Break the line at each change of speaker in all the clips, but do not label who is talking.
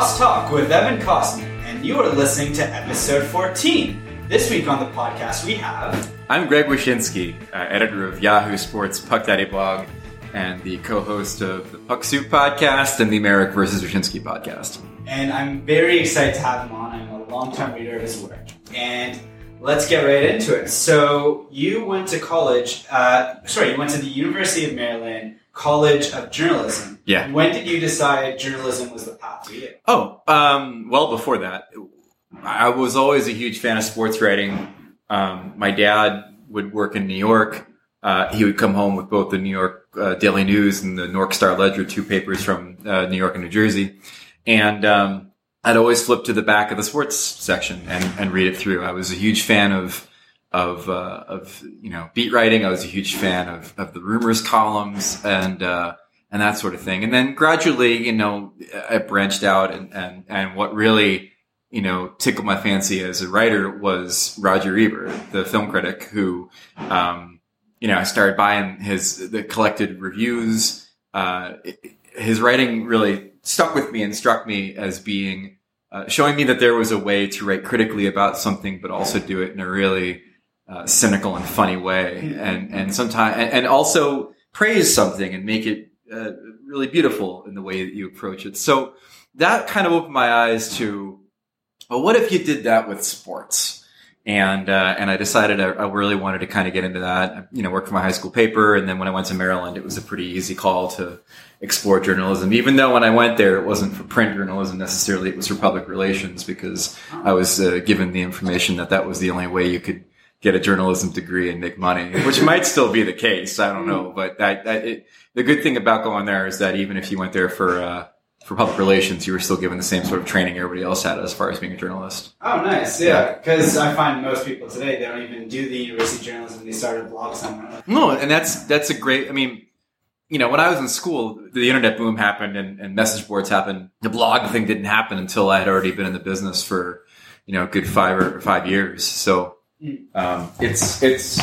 This Talk with Evan Costner, and you are listening to episode 14. This week on the podcast, we have.
I'm Greg Wyshynski, uh, editor of Yahoo Sports Puck Daddy blog, and the co-host of the Puck Soup podcast and the Marek versus Wyshynski podcast.
And I'm very excited to have him on. I'm a long-time reader of his work, and let's get right into it. So you went to college. Uh, sorry, you went to the University of Maryland College of Journalism.
Yeah.
When did you decide journalism was the path for you?
Oh, um, well, before that, I was always a huge fan of sports writing. Um, my dad would work in New York. Uh, he would come home with both the New York uh, Daily News and the Newark Star Ledger, two papers from uh, New York and New Jersey. And um, I'd always flip to the back of the sports section and, and read it through. I was a huge fan of of uh, of you know beat writing. I was a huge fan of of the rumors columns and uh, and that sort of thing. And then gradually, you know, I branched out and and and what really you know tickled my fancy as a writer was Roger Ebert, the film critic, who um, you know I started buying his the collected reviews. Uh, his writing really stuck with me and struck me as being uh, showing me that there was a way to write critically about something, but also do it in a really uh, cynical and funny way, and and sometimes and, also praise something and make it uh, really beautiful in the way that you approach it. So that kind of opened my eyes to, well, what if you did that with sports? And uh, and I decided I, I, really wanted to kind of get into that. I, you know, work for my high school paper, and then when I went to Maryland, it was a pretty easy call to explore journalism. Even though when I went there, it wasn't for print journalism necessarily; it was for public relations because I was uh, given the information that that was the only way you could get a journalism degree and make money, which might still be the case. I don't know, but that, that it, the good thing about going there is that even if you went there for uh, for public relations, you were still given the same sort of training everybody else had as far as being a journalist.
Oh, nice, yeah. Because I find most people today they don't even do the university journalism; they start a blog somewhere.
No, and that's that's a great. I mean, you know, when I was in school, the internet boom happened and, and message boards happened. The blog thing didn't happen until I had already been in the business for you know a good five or five years. So um, it's it's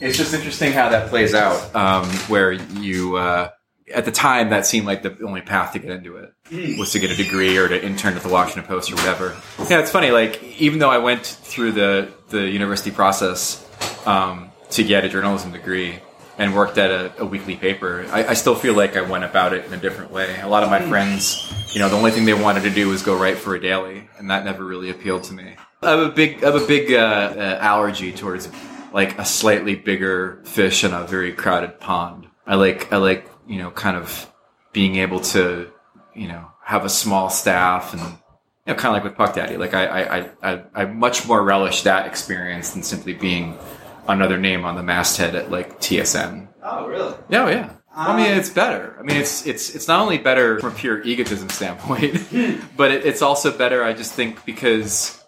it's just interesting how that plays out. Um, where you uh, at the time that seemed like the only path to get into it was to get a degree or to intern at the Washington Post or whatever. Yeah, it's funny. Like even though I went through the the university process um, to get a journalism degree and worked at a, a weekly paper, I, I, still feel like I went about it in a different way. A lot of my friends, you know, the only thing they wanted to do was go write for a daily, and that never really appealed to me. I have a big, I have a big uh, uh, allergy towards like a slightly bigger fish in a very crowded pond. I like, I like, you know, kind of being able to, you know, have a small staff and, you know, kind of like with Puck Daddy. Like I, I, I, I much more relish that experience than simply being another name on the masthead at like TSN.
Oh, really?
Yeah, oh, yeah. I mean, it's better. I mean, it's it's it's not only better from a pure egotism standpoint, but it, it's also better. I just think because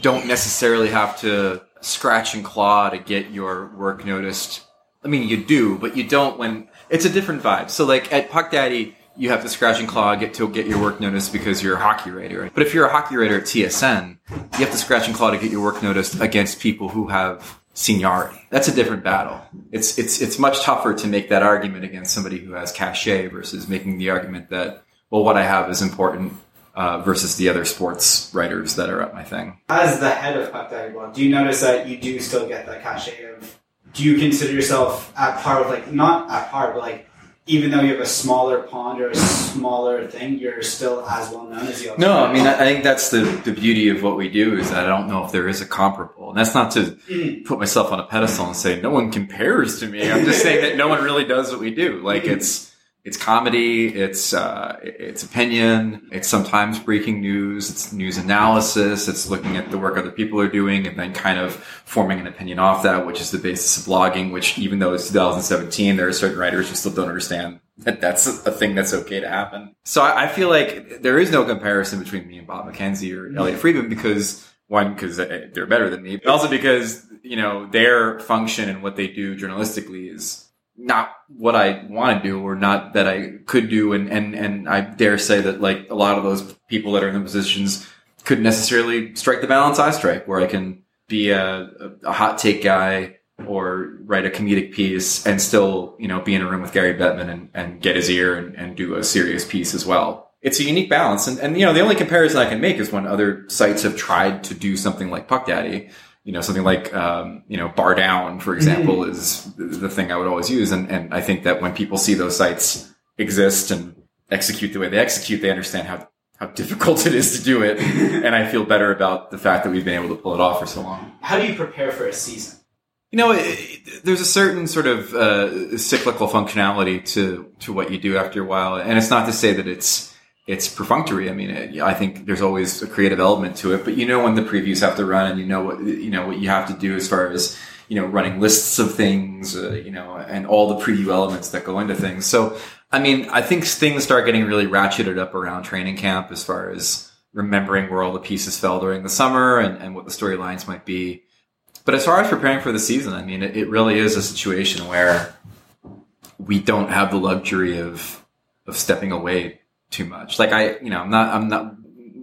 don't necessarily have to scratch and claw to get your work noticed. I mean, you do, but you don't when it's a different vibe. So, like at Puck Daddy, you have to scratch and claw get to get your work noticed because you're a hockey writer. But if you're a hockey writer at TSN, you have to scratch and claw to get your work noticed against people who have seniority. That's a different battle. It's it's it's much tougher to make that argument against somebody who has cachet versus making the argument that well, what I have is important uh, versus the other sports writers that are at my thing.
As the head of Puck Daddy Blog, do you notice that you do still get that cachet of? Do you consider yourself at par with like not at par, but like even though you have a smaller pond or a smaller thing, you're still as well known as you.
No, I mean I think that's the the beauty of what we do is that I don't know if there is a comparable, and that's not to mm. put myself on a pedestal and say no one compares to me. I'm just saying that no one really does what we do. Like it's it's comedy, it's uh, it's opinion, it's sometimes breaking news, it's news analysis, it's looking at the work other people are doing and then kind of forming an opinion off that, which is the basis of blogging. Which even though it's 2017, there are certain writers who still don't understand that that's a thing that's okay to happen. So I, I feel like there is no comparison between me and Bob McKenzie or mm-hmm. Elliotte Friedman because one because they're better than me, but also because you know their function and what they do journalistically is not what I want to do or not that I could do. And, and, and I dare say that like a lot of those people that are in the positions couldn't necessarily strike the balance I strike where I can be a, a, hot take guy or write a comedic piece and still, you know, be in a room with Gary Bettman and, and get his ear and, and do a serious piece as well. it's a unique balance. And, and, you know, the only comparison I can make is when other sites have tried to do something like Puck Daddy, you know, something like, um, you know, Bar Down, for example, mm. is the thing I would always use. And, and I think that when people see those sites exist and execute the way they execute, they understand how, how difficult it is to do it. and I feel better about the fact that we've been able to pull it off for so long.
How do you prepare for a season?
You know, it, it, there's a certain sort of uh, cyclical functionality to to what you do after a while, and it's not to say that it's it's perfunctory. I mean, it, I think there's always a creative element to it, but you know when the previews have to run, and you know what you know what you have to do as far as you know running lists of things, uh, you know, and all the preview elements that go into things. So, I mean, I think things start getting really ratcheted up around training camp as far as remembering where all the pieces fell during the summer and, and what the storylines might be. But as far as preparing for the season, I mean, it, it really is a situation where we don't have the luxury of of stepping away too much. Like I, you know, I'm not, I'm not,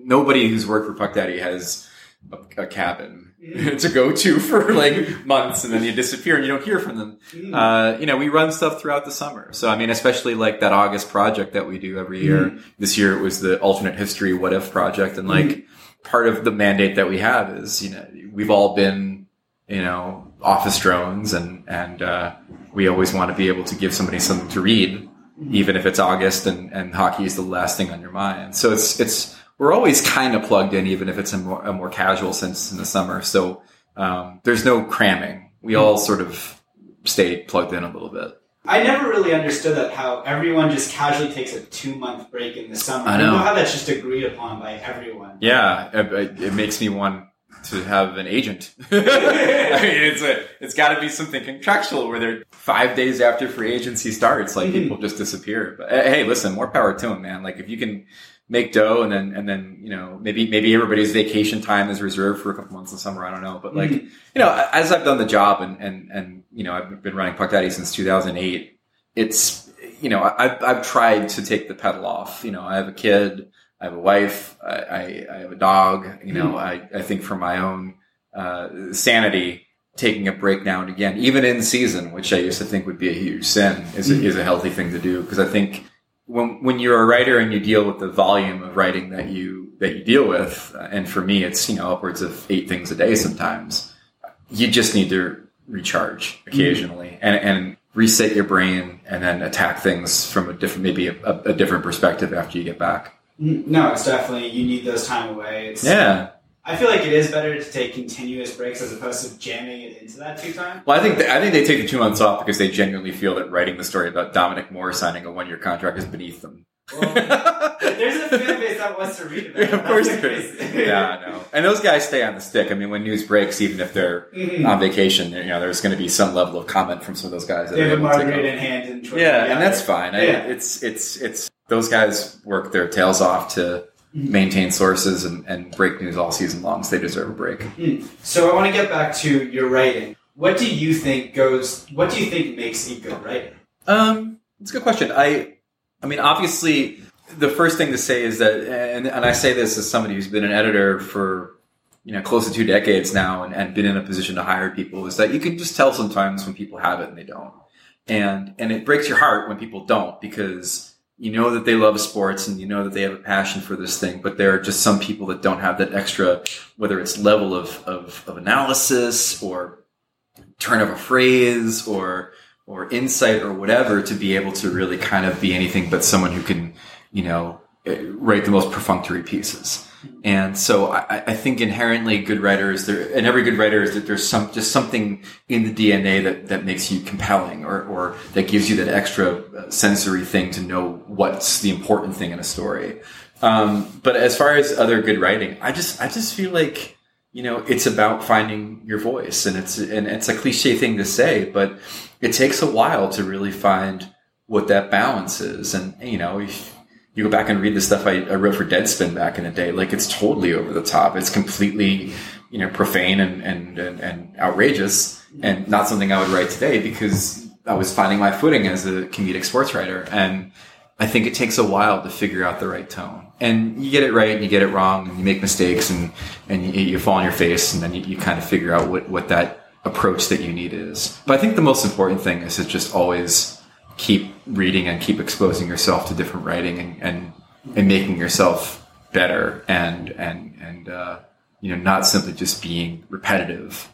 nobody who's worked for Puck Daddy has a, a cabin to go to for like months and then you disappear and you don't hear from them. Mm. Uh, you know, we run stuff throughout the summer. So, I mean, especially like that August project that we do every year. Mm. This year it was the alternate history what if project. And like mm. part of the mandate that we have is, you know, we've all been, you know, office drones and, and, uh, we always want to be able to give somebody something to read even if it's August and, and hockey is the last thing on your mind. So it's, it's, we're always kind of plugged in, even if it's a more, a more casual sense in the summer. So, um, there's no cramming. We all sort of stay plugged in a little bit.
I never really understood that how everyone just casually takes a two month break in the summer.
I know.
know how that's just agreed upon by everyone.
Yeah, it, it makes me want to have an agent. I mean, it's a, it's got to be something contractual where they're five days after free agency starts, like mm-hmm. people just disappear. But hey, listen, more power to them, man. Like if you can make dough and then and then you know maybe maybe everybody's vacation time is reserved for a couple months in summer. I don't know, but like mm-hmm. you know, as I've done the job and and and you know I've been running Puck Daddy since 2008. It's you know I've I've tried to take the pedal off. You know, I have a kid. I have a wife. I, I, I have a dog. You know, mm. I, I think for my own uh, sanity, taking a break now and again, even in season, which I used to think would be a huge sin, is a, mm. is a healthy thing to do because I think when when you're a writer and you deal with the volume of writing that you that you deal with, uh, and for me, it's you know upwards of eight things a day sometimes. You just need to recharge occasionally mm. and and reset your brain and then attack things from a different maybe a, a different perspective after you get back.
No, it's definitely you need those time away. It's,
yeah.
I feel like it is better to take continuous breaks as opposed to jamming it into that two time.
Well, I think I think they take the two months off because they genuinely feel that writing the story about Dominic Moore signing a one year contract is beneath them.
Well, there's a fan base that wants to read about it.
of course there is. yeah, I know. And those guys stay on the stick. I mean, when news breaks, even if they're mm-hmm. on vacation, you know, there's going to be some level of comment from some of those guys.
That they have a margarita in hand and
yeah, and that's fine. Yeah. I, it's it's it's those guys work their tails off to maintain sources and, and break news all season long, so they deserve a break.
Mm. So I want to get back to your writing. What do you think goes? What do you think makes a good writer?
Um, it's a good question. I, I mean, obviously, the first thing to say is that, and, and I say this as somebody who's been an editor for you know close to two decades now and, and been in a position to hire people, is that you can just tell sometimes when people have it and they don't, and and it breaks your heart when people don't because you know that they love sports and you know that they have a passion for this thing, but there are just some people that don't have that extra, whether it's level of, of, of analysis or turn of a phrase or, or insight or whatever to be able to really kind of be anything but someone who can, you know, eh, write the most perfunctory pieces. And so I, I, think inherently good writers there, and every good writer is that there's some, just something in the DNA that, that makes you compelling or, or that gives you that extra uh, sensory thing to know what's the important thing in a story. Um, but as far as other good writing, I just, I just feel like, you know, it's about finding your voice and it's, and it's a cliche thing to say, but it takes a while to really find what that balance is. And, you know, if, you go back and read the stuff I, I, wrote for Deadspin back in the day, like it's totally over the top. It's completely, you know, profane and, and, and, and, outrageous and not something I would write today because I was finding my footing as a comedic sports writer. And I think it takes a while to figure out the right tone. And you get it right and you get it wrong and you make mistakes and, and you, you fall on your face and then you, you kind of figure out what, what that approach that you need is. But I think the most important thing is to just always keep reading and keep exposing yourself to different writing and, and and making yourself better and and and uh, you know not simply just being repetitive.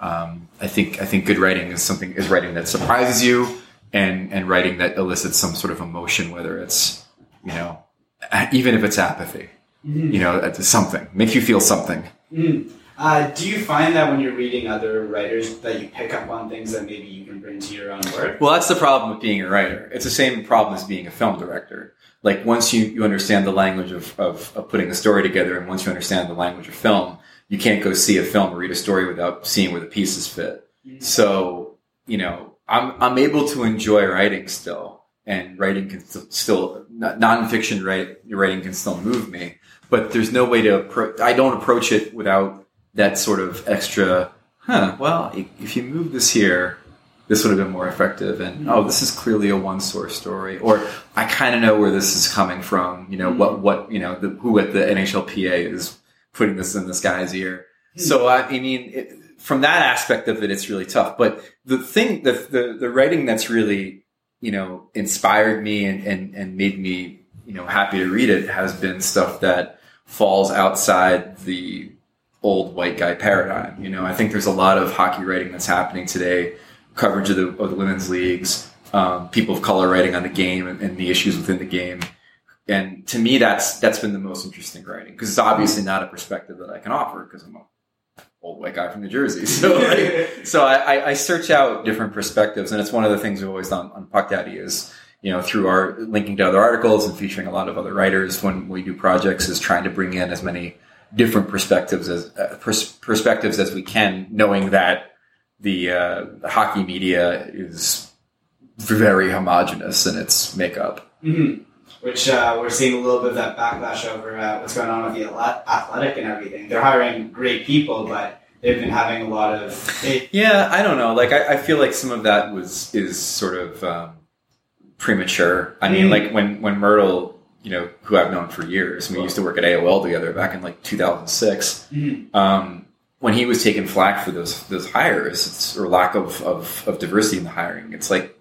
Um, I think I think good writing is something is writing that surprises you and and writing that elicits some sort of emotion, whether it's you know even if it's apathy, you know, it's something makes you feel something.
Mm. Uh, do you find that when you're reading other writers that you pick up on things that maybe you can bring to your own work?
Well, that's the problem with being a writer. It's the same problem as being a film director. Like once you, you understand the language of, of, of putting a story together and once you understand the language of film, you can't go see a film or read a story without seeing where the pieces fit.
Mhm.
So, you know, I'm, I'm able to enjoy writing still and writing can st- still, non- nonfiction write, writing can still move me, but there's no way to, appro- I don't approach it without that sort of extra, huh, well, if you move this here, this would have been more effective. And, oh, this is clearly a one source story. Or I kind of know where this is coming from. You know, what, what, you know, the, who at the NHLPA is putting this in this guy's ear. So, I, I mean, it, from that aspect of it, it's really tough. But the thing, the, the, the writing that's really, you know, inspired me and, and, and made me, you know, happy to read it has been stuff that falls outside the old white guy paradigm. You know, I think there's a lot of hockey writing that's happening today, coverage of the, of the women's leagues, um, people of color writing on the game and, and the issues within the game. And to me, that's that's been the most interesting writing because it's obviously not a perspective that I can offer because I'm a old white guy from New Jersey. So, like, so I, I- I search out different perspectives, and it's one of the things we've always done on Puck Daddy is you know through our linking to other articles and featuring a lot of other writers when we do projects is trying to bring in as many different perspectives as uh, pers- perspectives as we can, knowing that the uh, hockey media is very homogenous in its makeup.
hmm Which uh, we're seeing a little bit of that backlash over uh, what's going on with the athletic and everything. They're hiring great people, but they've been having a lot of.
Yeah, I don't know. Like, I, I feel like some of that was is sort of um, premature. I mean,
Mm.
like when when Mirtle, you know, who I've known for years, we used to work at AOL together back in like 2006.
Mhm.
Um, when he was taking flack for those those hires it's, or lack of, of of diversity in the hiring, it's like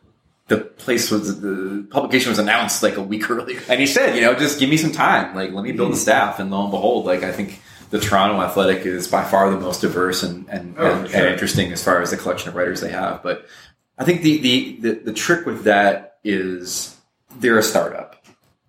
the place was the publication was announced like a week earlier, and he said, you know, just give me some time, like let me build the staff, and lo and behold, like I think. The Toronto Athletic is by far the most diverse and, and,
Oh,
and,
sure.
and interesting as far as the collection of writers they have. But I think the, the, the, the trick with that is they're a startup.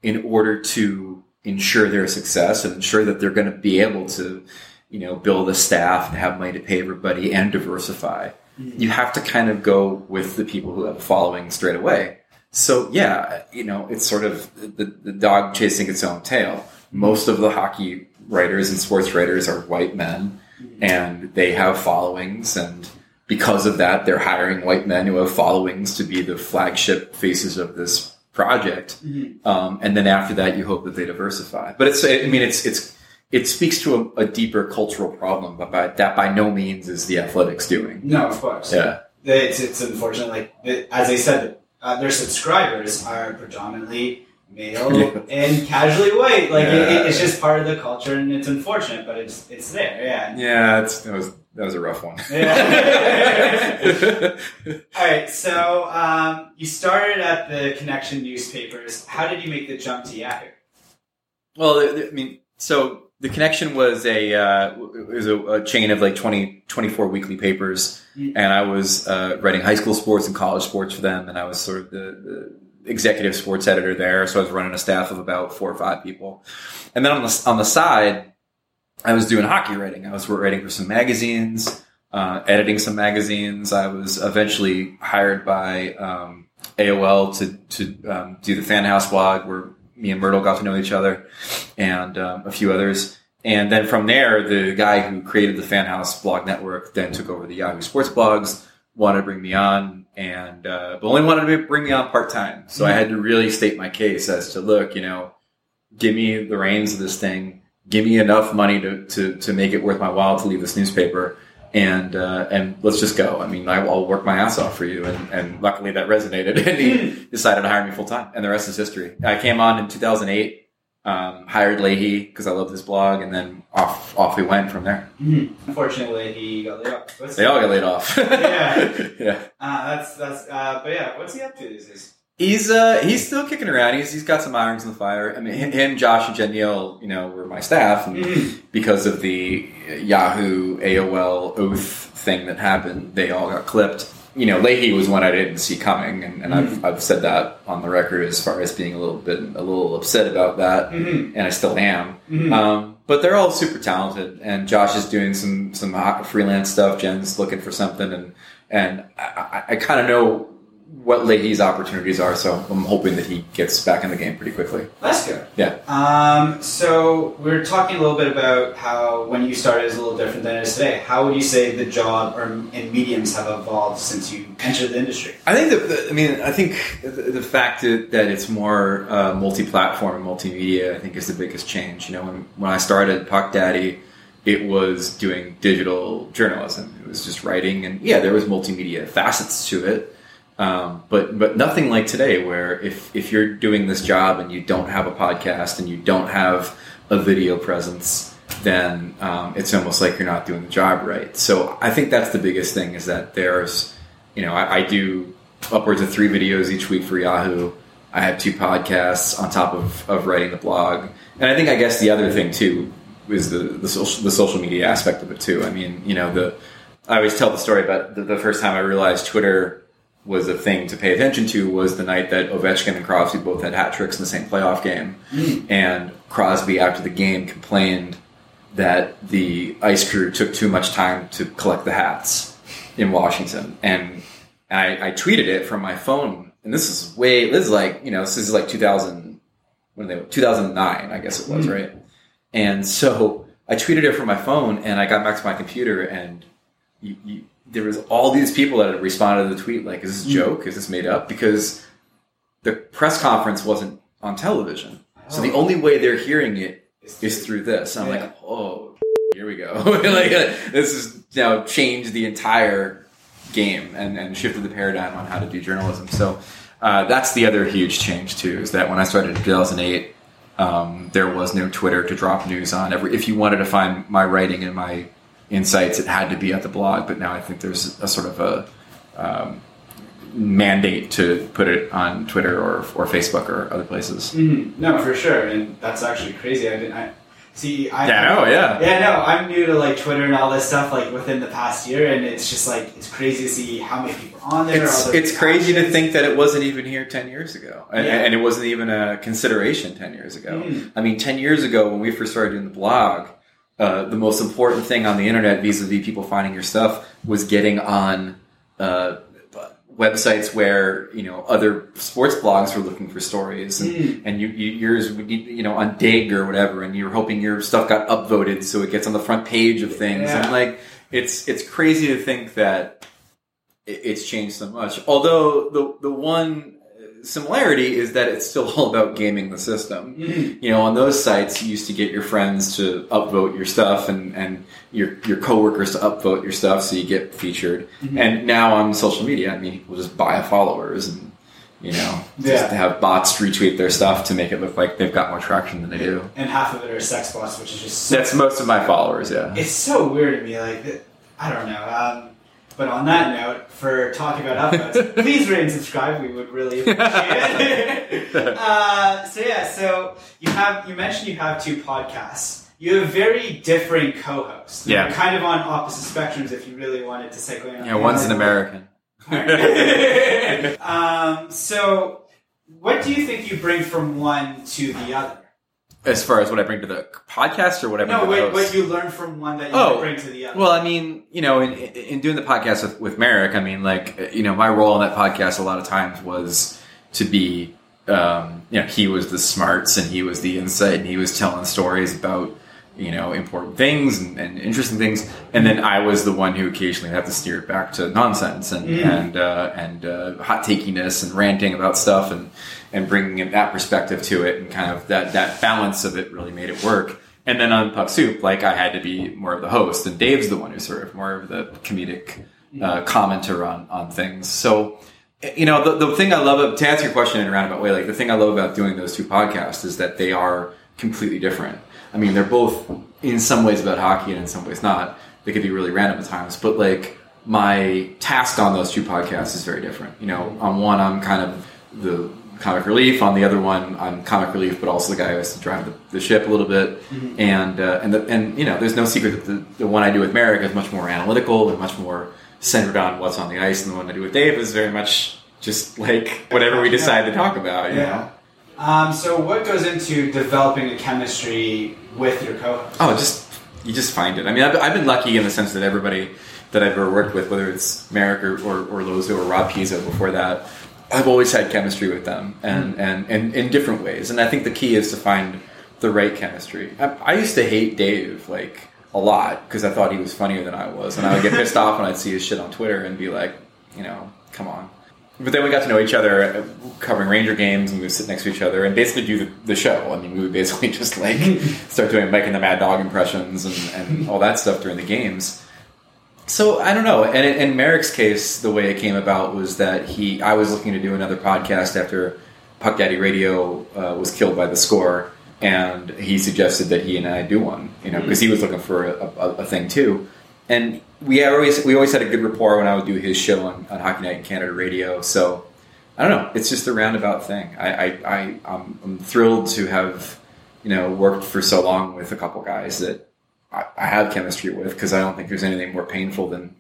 In order to ensure their success and ensure that they're going to be able to, you know, build a staff and have money to pay everybody and diversify, mm-hmm. you have to kind of go with the people who have a following straight away. So yeah, you know, it's sort of the, the dog chasing its own tail. Most of the hockey writers and sports writers are white men mm-hmm. and they have followings and because of that they're hiring white men who have followings to be the flagship faces of this project
Mhm.
um, and then after that you hope that they diversify but it's i mean it's it's it speaks to a, a deeper cultural problem but by, that by no means is the athletics doing
No, of course.
yeah
It's, it's unfortunate. Like it- as I said, uh, their subscribers are predominantly male
Yeah.
and casually white. Like
Yeah.
it, it's just part of the culture, and it's unfortunate, but it's it's there. Yeah.
yeah it's, that was that was a rough one
Yeah. All right. So um, you started at the Connection newspapers. How did you make the jump to Yahoo?
Well, the- the- I mean, so the connection was a uh, was a, a chain of like 20, 24 weekly papers,
Mm.
and I was uh, writing high school sports and college sports for them, and I was sort of the, the executive sports editor there. So I was running a staff of about four or five people, and then on the on the side, I was doing hockey writing. I was writing for some magazines, uh, editing some magazines. I was eventually hired by um, AOL to to um, do the Fan House blog, where me and Mirtle got to know each other, and um, a few others. And then from there, the guy who created the Fan House blog network then took over the Yahoo Sports blogs. Wanted to bring me on, and uh, but only wanted to bring me on part time. So I had to really state my case as to look, you know, give me the reins of this thing, give me enough money to, to, to make it worth my while to leave this newspaper, and uh, and let's just go. I mean, I, I'll work my ass off for you, and, and luckily that resonated, and he decided to hire me full time, and the rest is history. I came on in 2008, um, hired Leahy because I loved his blog, and then off off we went from there.
Unfortunately, he got laid off. What's
They all got laid off.
Yeah.
yeah.
Uh, that's that's. Uh, but yeah, what's he up to these days?
He's uh he's still kicking around. He's he's got some irons in the fire. I mean, him, Josh, and Jen Neale, you know, were my staff, and
Mhm.
because of the Yahoo AOL oath thing that happened, they all got clipped. You know, Leahy was one I didn't see coming, and, and I've I've said that on the record as far as being a little bit a little upset about that,
Mhm.
and I still am.
Mhm.
Um, but they're all super talented, and Josh is doing some some freelance stuff. Jen's looking for something, and and I, I, I kind of know what Leahy's opportunities are, so I'm hoping that he gets back in the game pretty quickly.
That's good.
Yeah.
Um, so we are talking a little bit about how when you started is a little different than it is today. How would you say the job or and mediums have evolved since you entered the industry?
I think that, the- I mean, I think the, the fact that, that it's more uh, multi-platform and multimedia, I think, is the biggest change. You know, when, when I started Puck Daddy, it was doing digital journalism. It was just writing, and yeah, there was multimedia facets to it. Um, but but nothing like today, where if if you're doing this job and you don't have a podcast and you don't have a video presence, then um, it's almost like you're not doing the job right. So I think that's the biggest thing is that there's, you know, I, I do upwards of three videos each week for Yahoo. I have two podcasts on top of, of writing the blog, and I think I guess the other thing too is the the social the social media aspect of it too. I mean, you know, the I always tell the story about the, the first time I realized Twitter was a thing to pay attention to was the night that Ovechkin and Crosby both had hat tricks in the same playoff game, and Crosby after the game complained that the ice crew took too much time to collect the hats in Washington, and I, I tweeted it from my phone, and this is way this is like you know this is like 2000 when they 2009 I guess it was
Mm.
right, and so I tweeted it from my phone, and I got back to my computer, and you, you, there was all these people that had responded to the tweet like, "Is this a joke? Is this made up?" Because the press conference wasn't on television, so the only way they're hearing it is through this. And I'm
Yeah.
like, "Oh, here we go!" like uh, this has now changed the entire game and, and shifted the paradigm on how to do journalism. So uh, that's the other huge change too. Is that when I started in 2008. Um, there was no Twitter to drop news on. Every if you wanted to find my writing and my insights, it had to be at the blog. But now I think there's a sort of a um, mandate to put it on Twitter or or Facebook or other places.
Mhm. No, for sure, and that's actually crazy. I didn't. I, see, I
Yeah, I know, yeah.
yeah, no. I'm new to like Twitter and all this stuff like within the past year, and it's just like it's crazy to see how many people are on there.
It's
all
it's crazy to think that it wasn't even here ten years ago, and,
Yeah.
and it wasn't even a consideration ten years ago.
Mhm.
I mean, ten years ago when we first started doing the blog, uh, the most important thing on the internet vis-a-vis people finding your stuff was getting on uh, websites where you know other sports blogs were looking for stories, and,
Mm.
and you, you yours would be you know on Digg or whatever, and you're hoping your stuff got upvoted so it gets on the front page of things.
Yeah.
And like it's it's crazy to think that it's changed so much. Although the the one similarity is that it's still all about gaming the system.
Mhm.
You know, on those sites, you used to get your friends to upvote your stuff and, and your your coworkers to upvote your stuff, so you get featured.
Mhm.
And now on social media, I mean, people just buy followers and you know just have bots retweet their stuff to make it look like they've got more traction than they do.
and half of it are sex bots, which is just so
That's most of my followers. Yeah.
It's so weird to me. Like, I don't know. Um, but on that note, for talking about upvotes, please rate and subscribe. We would really appreciate it. uh, so yeah, so you have you mentioned you have two podcasts. You have very different co-hosts.
Yeah.
They're kind of on opposite spectrums. If you really wanted to segue on
Yeah, one's an American.
um, so, what do you think you bring from one to the other?
As far as what I bring to the podcast or what I bring
No,
to
what, what you learn from one that you
Oh,
bring to the other.
Well, I mean, you know, in, in doing the podcast with, with Marek, I mean, like, you know, my role in that podcast a lot of times was to be, um, you know, he was the smarts and he was the insight and he was telling stories about, you know, important things and, and interesting things. And then I was the one who occasionally had to steer it back to nonsense and,
Mm.
and, uh, and, uh, hot takiness and ranting about stuff and, and bringing in that perspective to it and kind of that, that balance of it really made it work. And then on Puck Soup, like I had to be more of the host, and Dave's the one who's sort of more of the comedic uh, commenter on on things. So, you know, the, the thing I love to answer your question in a roundabout way, like the thing I love about doing those two podcasts is that they are completely different. I mean, they're both in some ways about hockey and in some ways not. They could be really random at times, but like my task on those two podcasts is very different. You know, on one, I'm kind of the comic relief. On the other one, I'm comic relief, but also the guy who has to drive the, the ship a little bit.
Mhm.
And uh, and the, and you know, there's no secret that the, the one I do with Marek is much more analytical and much more centered on what's on the ice, and the one I do with Dave is very much just like whatever we decide to talk about. You know?
Um, so what goes into developing a chemistry with your co-host?
Oh, just you just find it. I mean, I've, I've been lucky in the sense that everybody that I've ever worked with, whether it's Marek or, or, or Lozo or Rob Pizzo before that, I've always had chemistry with them, and and, and in different ways. And I think the key is to find the right chemistry. I, I used to hate Dave like a lot because I thought he was funnier than I was, and I would get pissed off when I'd see his shit on Twitter and be like, you know, come on. But then we got to know each other uh, covering Ranger games, and we would sit next to each other and basically do the, the show. I mean, we would basically just like start doing and the Mad Dog impressions and, and all that stuff during the games. So I don't know. And in, in Marek's case, the way it came about was that he, I was looking to do another podcast after Puck Daddy Radio uh, was killed by the score, and he suggested that he and I do one. You know, hmm. because he was looking for a, a, a thing too. And we always we always had a good rapport when I would do his show on, on Hockey Night in Canada Radio. So I don't know. It's just a roundabout thing. I, I, I I'm, I'm thrilled to have you know worked for so long with a couple guys that I, I have chemistry with because I don't think there's anything more painful than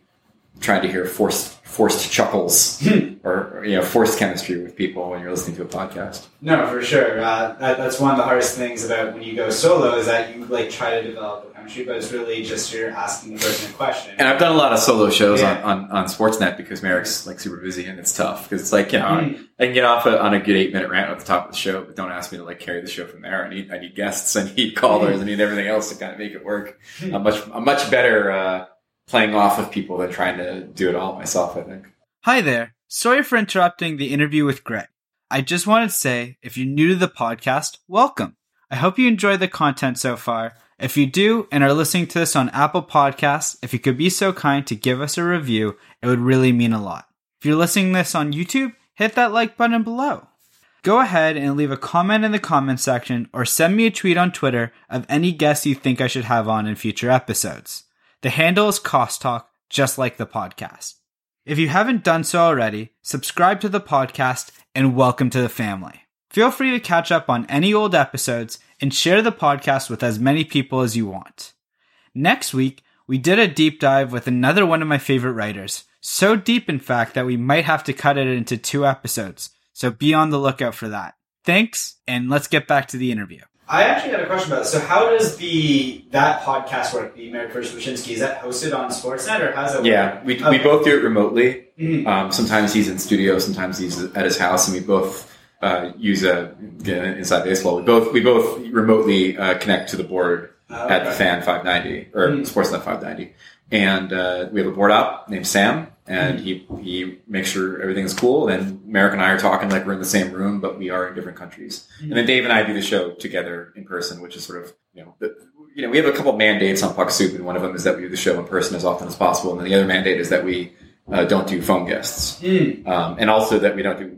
trying to hear forced forced chuckles or, or, you know forced chemistry with people when you're listening to a podcast.
No, for sure. Uh, that, that's one of the hardest things about when you go solo is that you like try to develop a chemistry, but it's really just you're asking the person a question.
And I've done a lot of solo shows
Yeah.
on, on, on Sportsnet because Marek's like super busy and it's tough because it's like you know
Mhm.
I can get off a, on a good eight minute rant at the top of the show, but don't ask me to like carry the show from there. I need I need guests, I need callers, I need everything else to kind of make it work. I'm much I'm much better uh, playing off of people than trying to do it all myself. I think.
Hi there. Sorry for interrupting the interview with Greg. I just wanted to say, if you're new to the podcast, welcome. I hope you enjoy the content so far. If you do and are listening to this on Apple Podcasts, if you could be so kind to give us a review, it would really mean a lot. If you're listening this on YouTube, hit that like button below. Go ahead and leave a comment in the comment section or send me a tweet on Twitter of any guests you think I should have on in future episodes. The handle is Cost Talk, just like the podcast. If you haven't done so already, subscribe to the podcast and welcome to the family. Feel free to catch up on any old episodes and share the podcast with as many people as you want. Next week, we did a deep dive with another one of my favorite writers. So deep, in fact, that we might have to cut it into two episodes. So be on the lookout for that. Thanks, and let's get back to the interview.
I actually had a question about this. So, how does the that podcast work? The Marek vs. Wyshynski is that hosted on Sportsnet or how's it work?
Yeah, we, we
Okay.
both do it remotely.
Mhm.
Um, sometimes he's in studio, sometimes he's at his house, and we both uh, use a inside baseball. We both we both remotely uh, connect to the board
Oh,
at the. Fan 590 or
Mm.
Sportsnet 590, and uh, we have a board op named Sam, and he he makes sure everything's cool. And Marek and I are talking like we're in the same room, but we are in different countries. And then Dave and I do the show together in person, which is sort of you know. The, you know, we have a couple mandates on Puck Soup, and one of them is that we do the show in person as often as possible, and then the other mandate is that we uh, don't do phone guests,
Hmm.
um, and also that we don't do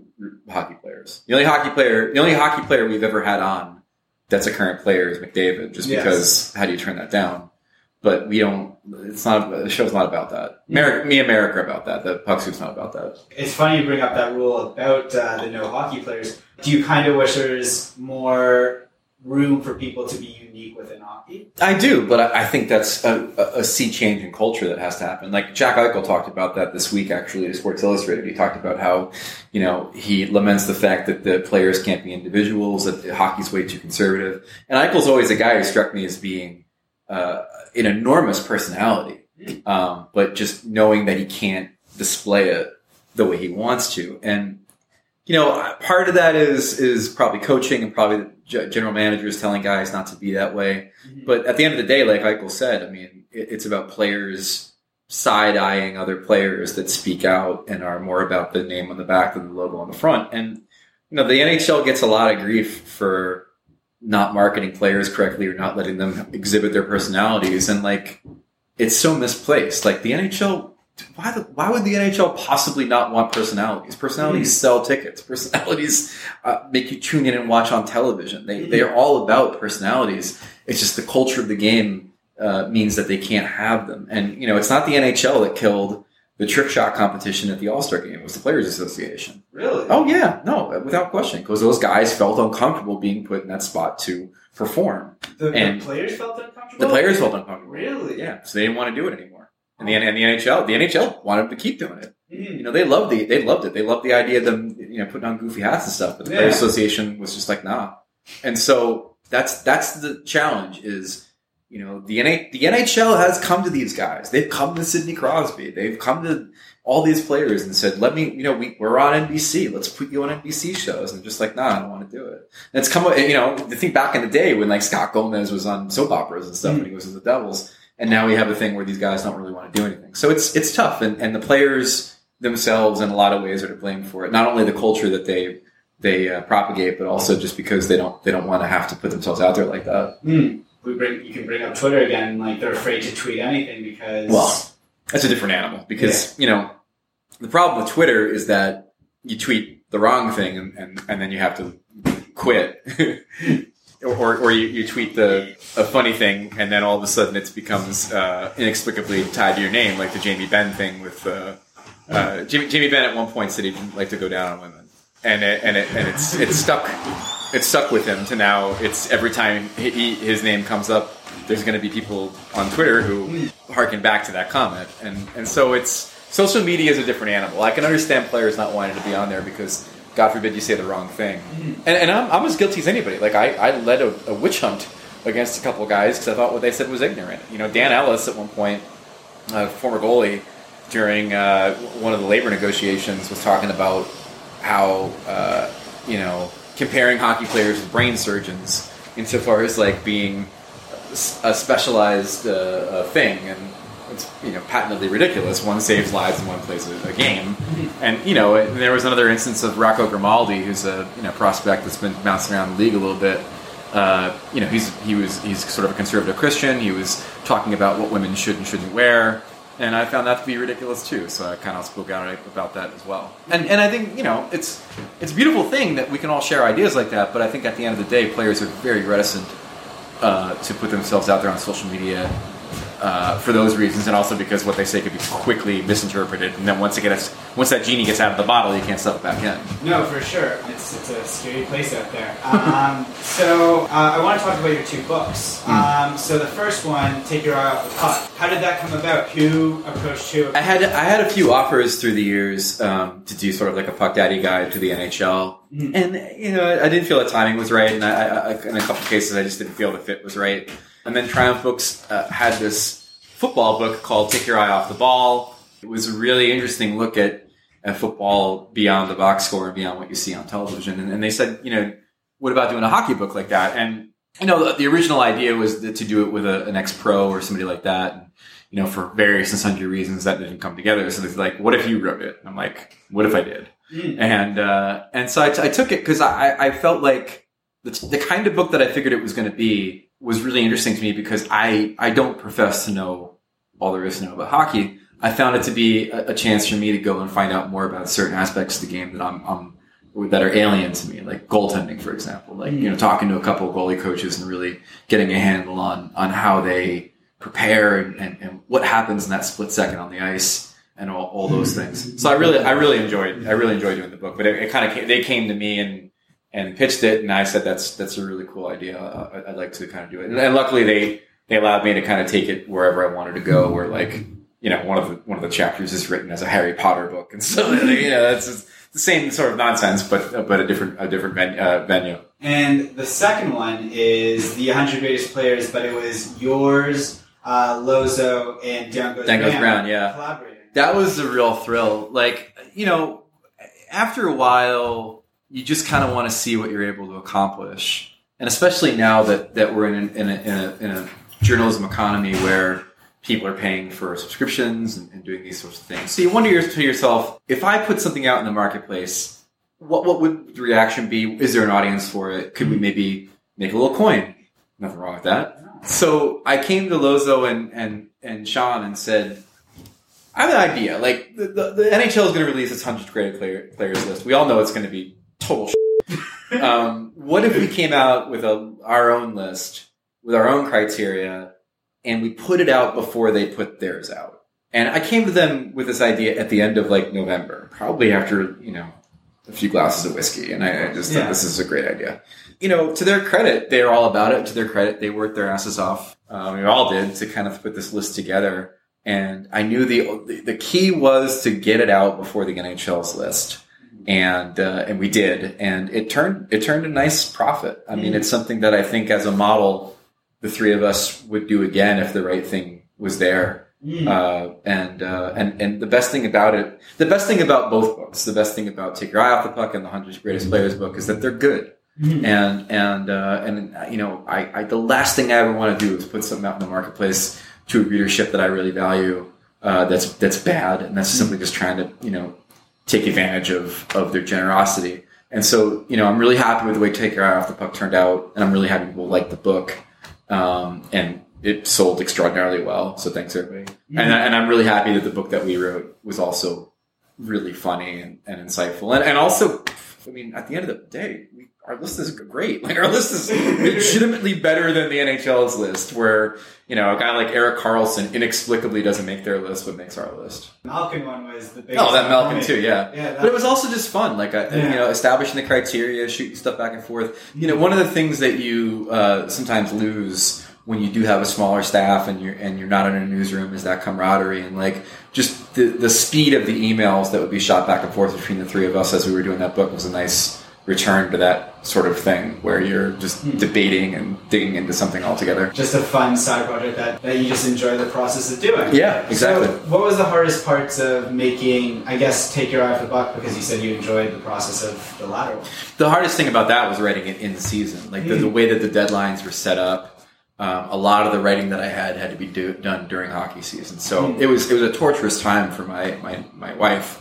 hockey players. The only hockey player, the only hockey player we've ever had on that's a current player is McDavid, just
Yes.
because how do you turn that down? But we don't. It's not. The show's not about that. Marek, me and Marek are about that. The puck soup's not about that.
It's funny you bring up that rule about uh, the no hockey players. Do you kind of wish there's more room for people to be unique within hockey?
I do, but I, I think that's a, a, a sea change in culture that has to happen. Like Jack Eichel talked about that this week, actually, to Sports Illustrated. He talked about how, you know, he laments the fact that the players can't be individuals, that the hockey's way too conservative. And Eichel's always a guy who struck me as being uh, an enormous personality, um, but just knowing that he can't display it the way he wants to. And you know, part of that is is probably coaching and probably general managers telling guys not to be that way. But at the end of the day, like Eichel said, I mean, it, it's about players side eyeing other players that speak out and are more about the name on the back than the logo on the front. And you know, the NHL gets a lot of grief for not marketing players correctly or not letting them exhibit their personalities. And like, it's so misplaced. Like the NHL, why the, why would the NHL possibly not want personalities? Personalities sell tickets. Personalities uh, make you tune in and watch on television. They they are all about personalities. It's just the culture of the game uh, means that they can't have them. And you know, it's not the NHL that killed the trick shot competition at the All Star game was the Players Association.
Really?
Oh yeah, no, without question, because those guys felt uncomfortable being put in that spot to perform.
the,
and-
the players felt uncomfortable.
The players felt uncomfortable.
Really?
Yeah, so they didn't want to do it anymore. And the and the NHL, the NHL wanted to keep doing it.
Mhm.
You know, they loved the they loved it. They loved the idea of them, you know, putting on goofy hats and stuff. But the
Yeah.
Players Association was just like, nah. And so that's that's the challenge. Is you know the NH, the NHL has come to these guys. They've come to Sidney Crosby. They've come to all these players and said, "Let me, you know, we, we're on NBC. Let's put you on NBC shows." And just like, nah, I don't want to do it. And it's come, you know, the thing back in the day when like Scott Gomez was on soap operas and stuff,
Mm.
when he was with the Devils. And now we have a thing where these guys don't really want to do anything. So it's it's tough, and, and the players themselves, in a lot of ways, are to blame for it. Not only the culture that they they uh, propagate, but also just because they don't they don't want to have to put themselves out there like that.
Hmm. We bring you can bring up Twitter again. Like they're afraid to tweet anything because
Well, That's a different animal because you know the problem with Twitter is that you tweet the wrong thing and and, and then you have to quit. Or, or, you, you tweet the a funny thing and then all of a sudden it becomes uh, inexplicably tied to your name, like the Jamie Benn thing with uh, uh, Jamie, Jamie Benn at one point said he didn't like to go down on women, and it, and it, and it's it's stuck it's stuck with him to now. It's every time he, his name comes up, there's going to be people on Twitter who harken back to that comment, and and so it's social media is a different animal. I can understand players not wanting to be on there because God forbid you say the wrong thing, and, and I'm, I'm as guilty as anybody. Like I, I led a, a witch hunt against a couple of guys because I thought what they said was ignorant. You know, Dan Ellis at one point, uh, former goalie, during uh, one of the labor negotiations was talking about how uh, you know comparing hockey players with brain surgeons insofar as like being a specialized uh, uh, thing. And it's you know patently ridiculous. One saves lives and one plays a, a game. And you know and there was another instance of Rocco Grimaldi who's a you know prospect that's been bouncing around the league a little bit. Uh, you know he's he was he's sort of a conservative Christian. He was talking about what women should and shouldn't wear and I found that to be ridiculous too. So I kind of spoke out about that as well. And and I think you know it's it's a beautiful thing that we can all share ideas like that. But I think at the end of the day, players are very reticent uh, to put themselves out there on social media uh, for those reasons, and also because what they say could be quickly misinterpreted. And then once it gets once that genie gets out of the bottle, you can't stuff it back in.
No, for sure. It's, it's a scary place out there. Um, so uh, I want to talk about your two books.
Hmm.
Um, so the first one, Take Your Eye Off the Puck. How did that come about? Who approached who?
I had I had a few offers through the years um, to do sort of like a puck daddy guide to the NHL,
Mhm.
and you know I didn't feel the timing was right, and I, I, I, in a couple cases I just didn't feel the fit was right. And then Triumph Books uh, had this football book called "Take Your Eye Off the Ball." It was a really interesting look at, at football beyond the box score and beyond what you see on television. And, and they said, you know, what about doing a hockey book like that? And you know, the, the original idea was to do it with a, an ex-pro or somebody like that. And, you know, for various and sundry reasons that didn't come together. So it's like, what if you wrote it? And I'm like, what if I did?
Mm.
And, uh, and so I, t- I took it because I, I felt like the, t- the kind of book that I figured it was going to be was really interesting to me because I, I don't profess to know all there is to know about hockey. I found it to be a, a chance for me to go and find out more about certain aspects of the game that I'm, I'm that are alien to me, like goaltending, for example. Like, you know, hmm. talking to a couple of goalie coaches and really getting a handle on, on how they prepare and, and, and what happens in that split second on the ice and all, all those things. So I really, I really enjoyed, I really enjoyed doing the book, but it, it kind of they came to me and, and pitched it. And I said, that's, that's a really cool idea. I, I'd like to kind of do it. And, and luckily they, they allowed me to kind of take it wherever I wanted to go, where like, you know, one of the, one of the chapters is written as a Harry Potter book. And so, you know, that's just the same sort of nonsense, but, but a different, a different ven- uh, venue.
And the second one is the 100 greatest players, but it was yours, uh, Lozo, and Down Goes
Dan Goes
Brown
Brown, yeah.
collaborating.
That was a real thrill. Like, you know, after a while, you just kind of want to see what you're able to accomplish. And especially now that, that we're in, in, a, in, a, in a journalism economy where people are paying for subscriptions and, and doing these sorts of things. So you wonder to yourself, if I put something out in the marketplace, what, what would the reaction be? Is there an audience for it? Could we maybe make a little coin? Nothing wrong with that. So I came to Lozo and, and, and Sean and said, I have an idea. Like the, the, the NHL is going to release its hundred great player, players list. We all know it's going to be total. Um, what if we came out with a our own list with our own criteria, and we put it out before they put theirs out? And I came to them with this idea at the end of like November, probably after, you know, a few glasses of whiskey. And I, I just
Yeah.
thought this is a great idea. You know, to their credit, they're all about it. To their credit, they worked their asses off. Um, we all did to kind of put this list together. And I knew the, the key was to get it out before the NHL's list. And, uh, and we did. And it turned, it turned a nice profit. I mean, it's something that I think as a model, the three of us would do again if the right thing was there.
Mm.
Uh, and, uh, and, and the best thing about it, the best thing about both books, the best thing about Take Your Eye Off the Puck and the 100 Greatest Players book is that they're good.
Mhm.
And, and, uh, and, uh, you know, I, I, the last thing I ever want to do is put something out in the marketplace to a readership that I really value, uh, that's, that's bad. And that's simply just trying to, you know, take advantage of, of their generosity. And so, you know, I'm really happy with the way Take Your Eye Off the Puck turned out. And I'm really happy people like the book. Um, and it sold extraordinarily well. So thanks everybody. And, and I'm really happy that the book that we wrote was also really funny and, and insightful. And, and also, I mean, at the end of the day, we, our list is great. Like our list is legitimately better than the NHL's list, where you know a guy like Erik Karlsson inexplicably doesn't make their list, but makes our list.
Malkin one was the biggest.
Oh, that Malkin too, yeah.
Yeah,
But it was also just fun, like uh,
Yeah.
you know, establishing the criteria, shooting stuff back and forth. You know, one of the things that you uh, sometimes lose when you do have a smaller staff and you're and you're not in a newsroom is that camaraderie and like just the the speed of the emails that would be shot back and forth between the three of us as we were doing that book was a nice return to that sort of thing where you're just
Hmm.
debating and digging into something altogether.
just a fun side project that, that you just enjoy the process of doing.
Yeah, exactly.
So, what was the hardest parts of making? I guess take your eye off the puck because you said you enjoyed the process of the latter one.
The hardest thing about that was writing it in season. Like the, the way that the deadlines were set up, um, a lot of the writing that I had had to be do, done during hockey season. So
Hmm.
it was it was a torturous time for my my my wife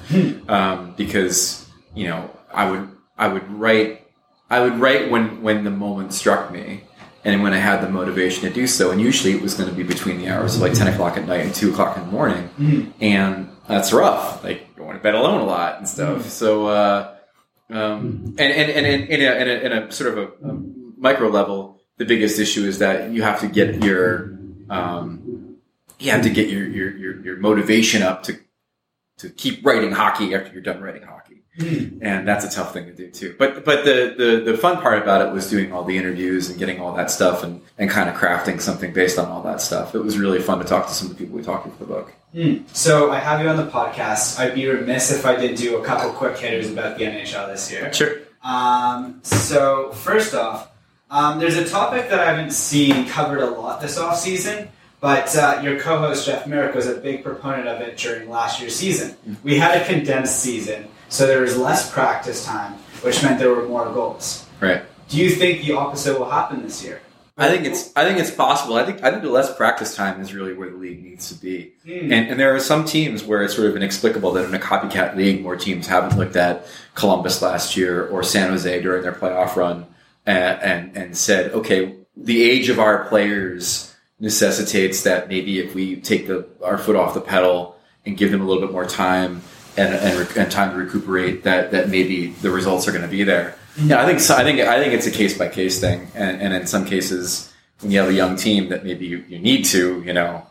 um, because you know I would I would write I would write when when the moment struck me. And when I had the motivation to do so, and usually it was going to be between the hours of like ten o'clock at night and two o'clock in the morning, and that's rough. Like going to bed alone a lot and stuff. So, uh, um, and and and in, in, a, in, a, in a sort of a, a micro level, the biggest issue is that you have to get your um, you have to get your, your your your motivation up to to keep writing hockey after you're done writing hockey, and that's a tough thing to do too. But but the, the the fun part about it was doing all the interviews and getting all that stuff and and kind of crafting something based on all that stuff. It was really fun to talk to some of the people we talked to for the book.
Hmm. So I have you on the podcast. I'd be remiss if I did do a couple quick hitters about the NHL this year.
Sure.
Um, so first off, um, there's a topic that I haven't seen covered a lot this off season, but uh, your co-host Jeff Marek was a big proponent of it during last year's season. We had a condensed season, so there was less practice time, which meant there were more goals.
Right.
Do you think the opposite will happen this year?
I think it's I think it's possible. I think I think the less practice time is really where the league needs to be.
Hmm.
And, and there are some teams where it's sort of inexplicable that in a copycat league, more teams haven't looked at Columbus last year or San Jose during their playoff run and, and, and said, okay, the age of our players necessitates that maybe if we take the, our foot off the pedal and give them a little bit more time and, and, and time to recuperate, that, that maybe the results are going to be there. Yeah, I think so. I think I think it's a case by case thing, and, and in some cases, when you have a young team, that maybe you, you need to, you know,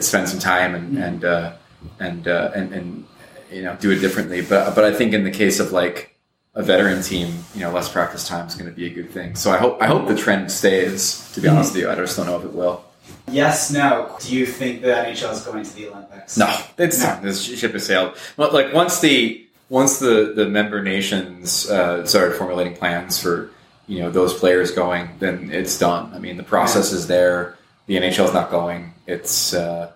spend some time and and uh, and, uh, and and you know do it differently. But but I think in the case of like a veteran team, you know, less practice time is going to be a good thing. So I hope I hope the trend stays. To be honest with you, I just don't know if it will.
Yes, no. Do you think the NHL is going to the Olympics?
No, it's
No.
done. This ship has sailed. Well, like once the once the the member nations uh, started formulating plans for you know those players going, then it's done. I mean, the process is there. The NHL is not going. It's uh,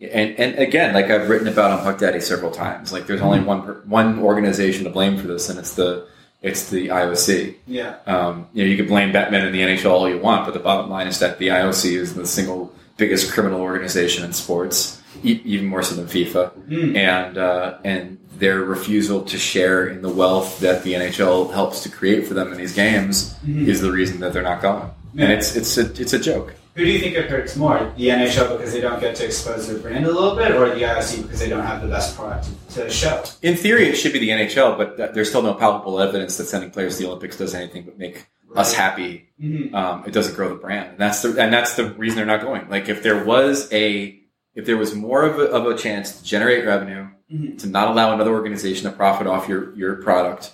and and again, like I've written about on Puck Daddy several times. Like there's only one one organization to blame for this, and it's the it's the IOC.
Yeah.
Um, you know, you can blame Bettman and the NHL all you want, but the bottom line is that the IOC is the single biggest criminal organization in sports, e- even more so than FIFA,
Hmm.
and uh, and their refusal to share in the wealth that the NHL helps to create for them in these games
Mhm.
is the reason that they're not going.
Yeah.
And it's it's a it's a joke.
Who do you think it hurts more? The NHL because they don't get to expose their brand a little bit, or the IOC because they don't have the best product to show?
In theory, it should be the NHL, but th- there's still no palpable evidence that sending players to the Olympics does anything but make us
Right.
happy
Mhm.
um, it doesn't grow the brand. And that's the and that's the reason they're not going. Like if there was a if there was more of a, of a chance to generate revenue,
Mhm.
to not allow another organization to profit off your your product,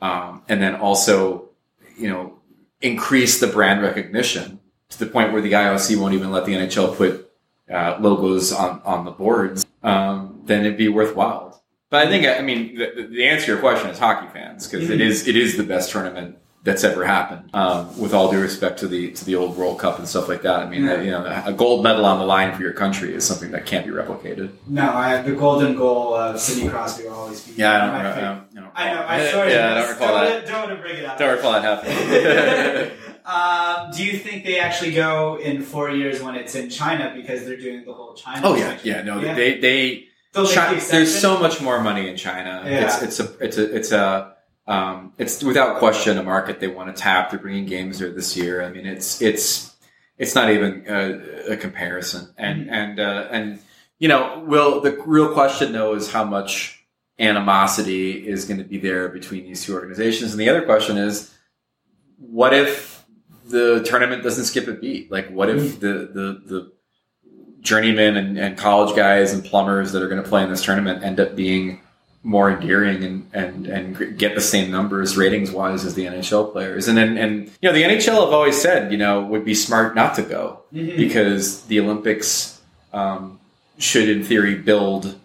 um, and then also, you know, increase the brand recognition to the point where the IOC won't even let the NHL put uh, logos on on the boards, um, then it'd be worthwhile. But I think, I mean, the, the answer to your question is hockey fans because it is it is the best tournament that's ever happened. Um, with all due respect to the to the old World Cup and stuff like that, I mean,
Yeah.
you know, a gold medal on the line for your country is something that can't be replicated.
No, I, the golden goal of Sidney Crosby will always be.
Yeah, I don't. I don't, I don't
I know. I.
Yeah, I don't recall that.
Don't, don't want to bring it up.
Don't recall that happening.
um, do you think they actually go in four years when it's in China because they're doing the whole China?
oh yeah, yeah. No,
Yeah.
they they
They'll make
Chi-
the
there's so much more money in China.
Yeah.
It's it's a it's a it's a um, it's without question a market they want to tap. They're bringing games there this year. I mean, it's it's it's not even a, a comparison. And
Mm-hmm.
and uh, and you know, will the real question though is how much animosity is going to be there between these two organizations. And the other question is, what if the tournament doesn't skip a beat? Like, what
Mm-hmm.
if the the the journeymen and, and college guys and plumbers that are going to play in this tournament end up being more endearing and, and, and get the same numbers ratings wise as the NHL players. And then, and, you know, the NHL have always said, you know, would be smart not to go
Mhm.
because the Olympics, um, should in theory build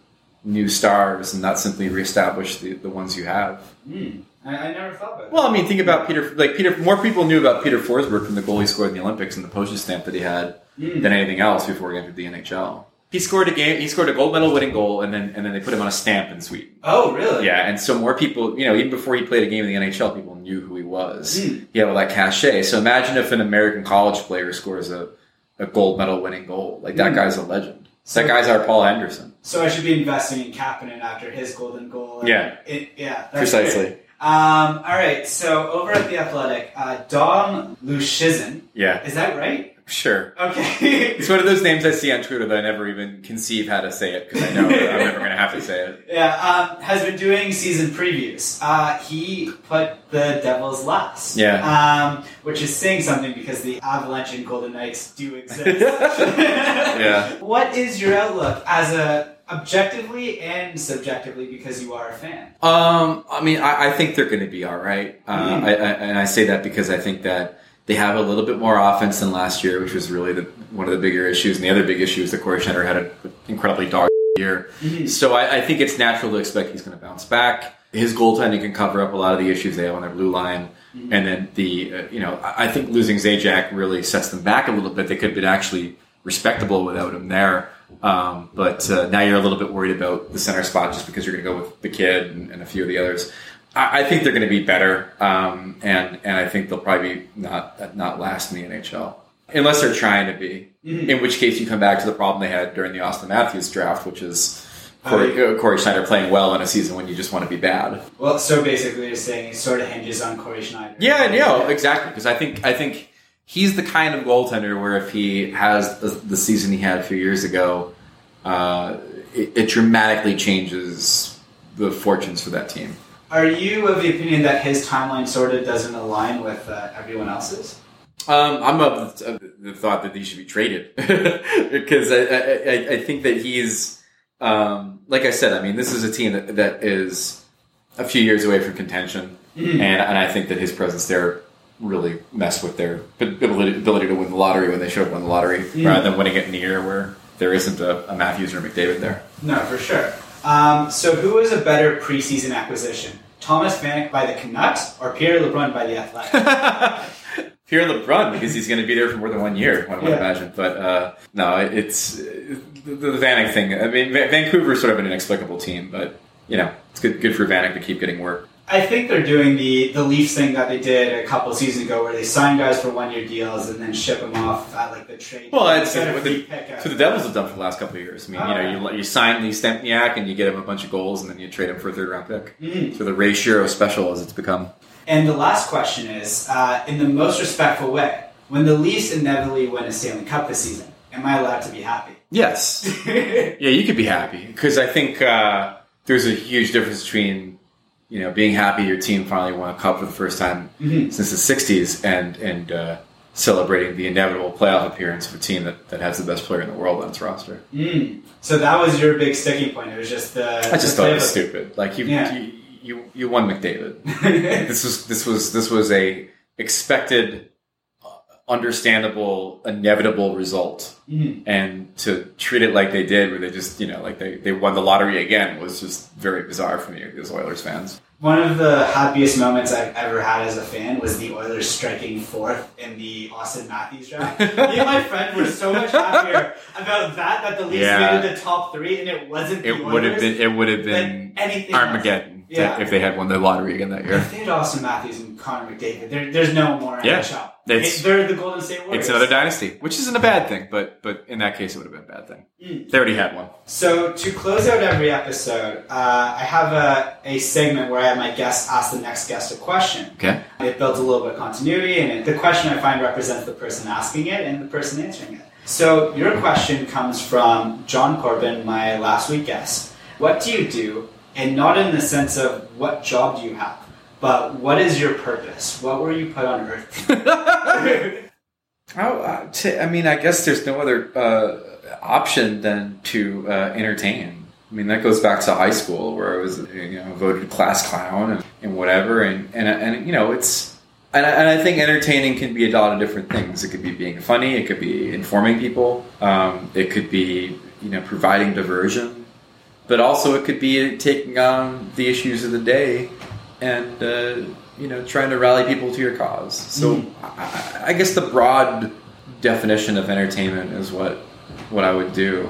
new stars and not simply reestablish the, the ones you have.
Hmm. I, I never thought about it.
Well, I mean, think about Peter. Like Peter, more people knew about Peter Forsberg from the goal he scored in the Olympics and the postage stamp that he had
Mm.
than anything else before he entered the NHL. He scored a game. He scored a gold medal winning goal, and then and then they put him on a stamp in Sweden.
Oh, really?
Yeah, and so more people, you know, even before he played a game in the NHL, people knew who he was.
Mm.
He had all that cachet. So imagine if an American college player scores a, a gold medal winning goal. Like that
Mm.
guy's a legend. That guy's our Paul Henderson.
So I should be investing in Kapanen after his golden goal.
Yeah.
It, yeah.
Precisely.
great. Um, all right. So over at the Athletic, uh, Dom Luszczyszyn.
Yeah,
Is that right?
sure.
Okay.
It's one of those names I see on Twitter that I never even conceive how to say it because I know I'm never going to have to say it.
Yeah, um, has been doing season previews. Uh, he put the Devils last.
Yeah.
Um, which is saying something because the Avalanche and Golden Knights do exist.
Yeah.
What is your outlook as a objectively and subjectively because you are a fan?
Um, I mean, I, I think they're going to be all right. Uh,
Mhm.
I, I, and I say that because I think that they have a little bit more offense than last year, which was really the, one of the bigger issues. And the other big issue is that Cory Schneider had an incredibly dark year. So I, I think it's natural to expect he's going to bounce back. His goaltending can cover up a lot of the issues they have on their blue line. And then the, uh, you know, I I think losing Zajac really sets them back a little bit. They could have been actually respectable without him there. Um, but uh, now you're a little bit worried about the center spot just because you're going to go with the kid and, and a few of the others. I, I think they're going to be better, um, and and I think they'll probably be not not last in the NHL unless they're trying to be. In which case, you come back to the problem they had during the Auston Matthews draft, which is Cory, uh, Cory Schneider playing well in a season when you just want to be bad.
Well, so basically, you're saying it sort of hinges on Cory Schneider.
Yeah, and yeah, exactly. Because I think I think he's the kind of goaltender where if he has the, the season he had a few years ago, uh, it, it dramatically changes the fortunes for that team.
Are you of the opinion that his timeline sort of doesn't align with uh, everyone else's?
Um, I'm of the, thought that he should be traded because I, I, I- think that he's, um, like I said, I mean, this is a team that, that is a few years away from contention, and, and I think that his presence there really mess with their ability, ability to win the lottery when they should have won the lottery, rather than winning it in a year where there isn't a, a Matthews or McDavid there.
No, for sure. Um, so, who was a better preseason acquisition? Thomas Vanek by the Canucks or Pierre LeBrun by the Athletic?
Pierre LeBrun because he's going to be there for more than one year. One would
Yeah.
imagine, but uh, no, it's uh, the, the Vanek thing. I mean, Va- Vancouver's sort of an inexplicable team, but you know, it's good good for Vanek to keep getting work.
I think they're doing the the Leafs thing that they did a couple seasons ago, where they sign guys for one year deals and then ship them off at like the trade.
Well, that's what the, what the Devils have done for the last couple of years. I mean, you know, you, you sign Lee Stempniak and you get him a bunch of goals, and then you trade him for a third round pick.
Mhm.
So the Ray Shero special as it's become.
And the last question is, uh, in the most respectful way, when the Leafs inevitably win a Stanley Cup this season, am I allowed to be happy?
Yes. Yeah, you could be happy because I think uh, there's a huge difference between you know being happy your team finally won a cup for the first time
Mhm.
since the '60s and and uh, celebrating the inevitable playoff appearance of a team that, that has the best player in the world on its roster.
Mm. So that was your big sticking point. It was just the.
I just
the
thought it was stupid. Like you,
Yeah.
you, you, you won McDavid. this was this was this was a expected, understandable, inevitable result,
Mhm.
and to treat it like they did, where they just you know like they, they won the lottery again, was just very bizarre for me as Oilers fans.
One of the happiest moments I've ever had as a fan was the Oilers striking fourth in the Auston Matthews draft. Me and my friend were so much happier about that that the Leafs
Yeah.
made it the top three, and it wasn't the
It would have been it would have been
anything.
Armageddon
Yeah.
if they had won the lottery again that year.
If they had Auston Matthews and Connor McDavid, there, there's no more
Yeah.
NHL.
It's-
they're the Golden State Warriors.
It's another dynasty, which isn't a bad thing, but but in that case, it would have been a bad thing.
Mm.
They already had one.
So to close out every episode, uh, I have a, a segment where I have my guests ask the next guest a question.
Okay.
It builds a little bit of continuity, and it, the question I find represents the person asking it and the person answering it. So your question comes from John Corbin, my last week guest. What do you do? And not in the sense of what job do you have, but what is your purpose? What were you put on earth? to
Oh, uh, t- I mean, I guess there's no other uh, option than to uh, entertain. I mean, that goes back to high school where I was, you know, voted class clown and, and whatever, and, and and you know, it's and I, and I think entertaining can be a lot of different things. It could be being funny, it could be informing people, um, it could be you know providing diversion, but also it could be taking on the issues of the day and uh, you know trying to rally people to your cause. So I, I guess the broad definition of entertainment is what what I would do.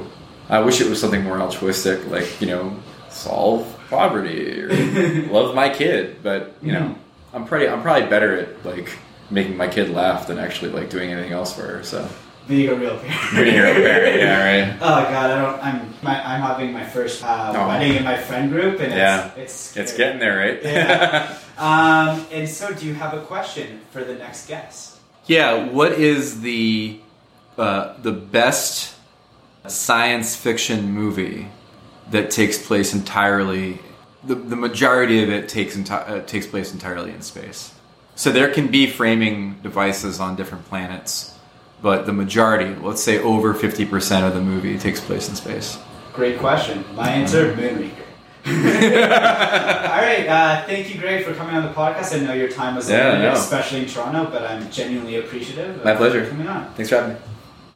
I wish it was something more altruistic, like you know, solve poverty or love my kid. But you know, I'm pretty I'm probably better at like making my kid laugh than actually like doing anything else for her. So
being a real parent.
being a real parent, yeah, right.
Oh god, I don't. I'm my, I'm having my first uh,
Oh.
wedding in my friend group, and
Yeah.
it's it's,
It's getting there, right?
Yeah. Um, and so, do you have a question for the next guest?
Yeah, what is the uh, the best science fiction movie that takes place entirely? The, the majority of it takes enti- uh, takes place entirely in space. So there can be framing devices on different planets, but the majority, let's say over fifty percent of the movie, takes place in space.
Great question. My answer: Moonraker. All right. Uh, thank you, Greg, for coming on the podcast. I know your time was
Yeah,
limited,
no.
especially in Toronto, but I'm genuinely appreciative. of
My pleasure.
Coming on.
Thanks for having me.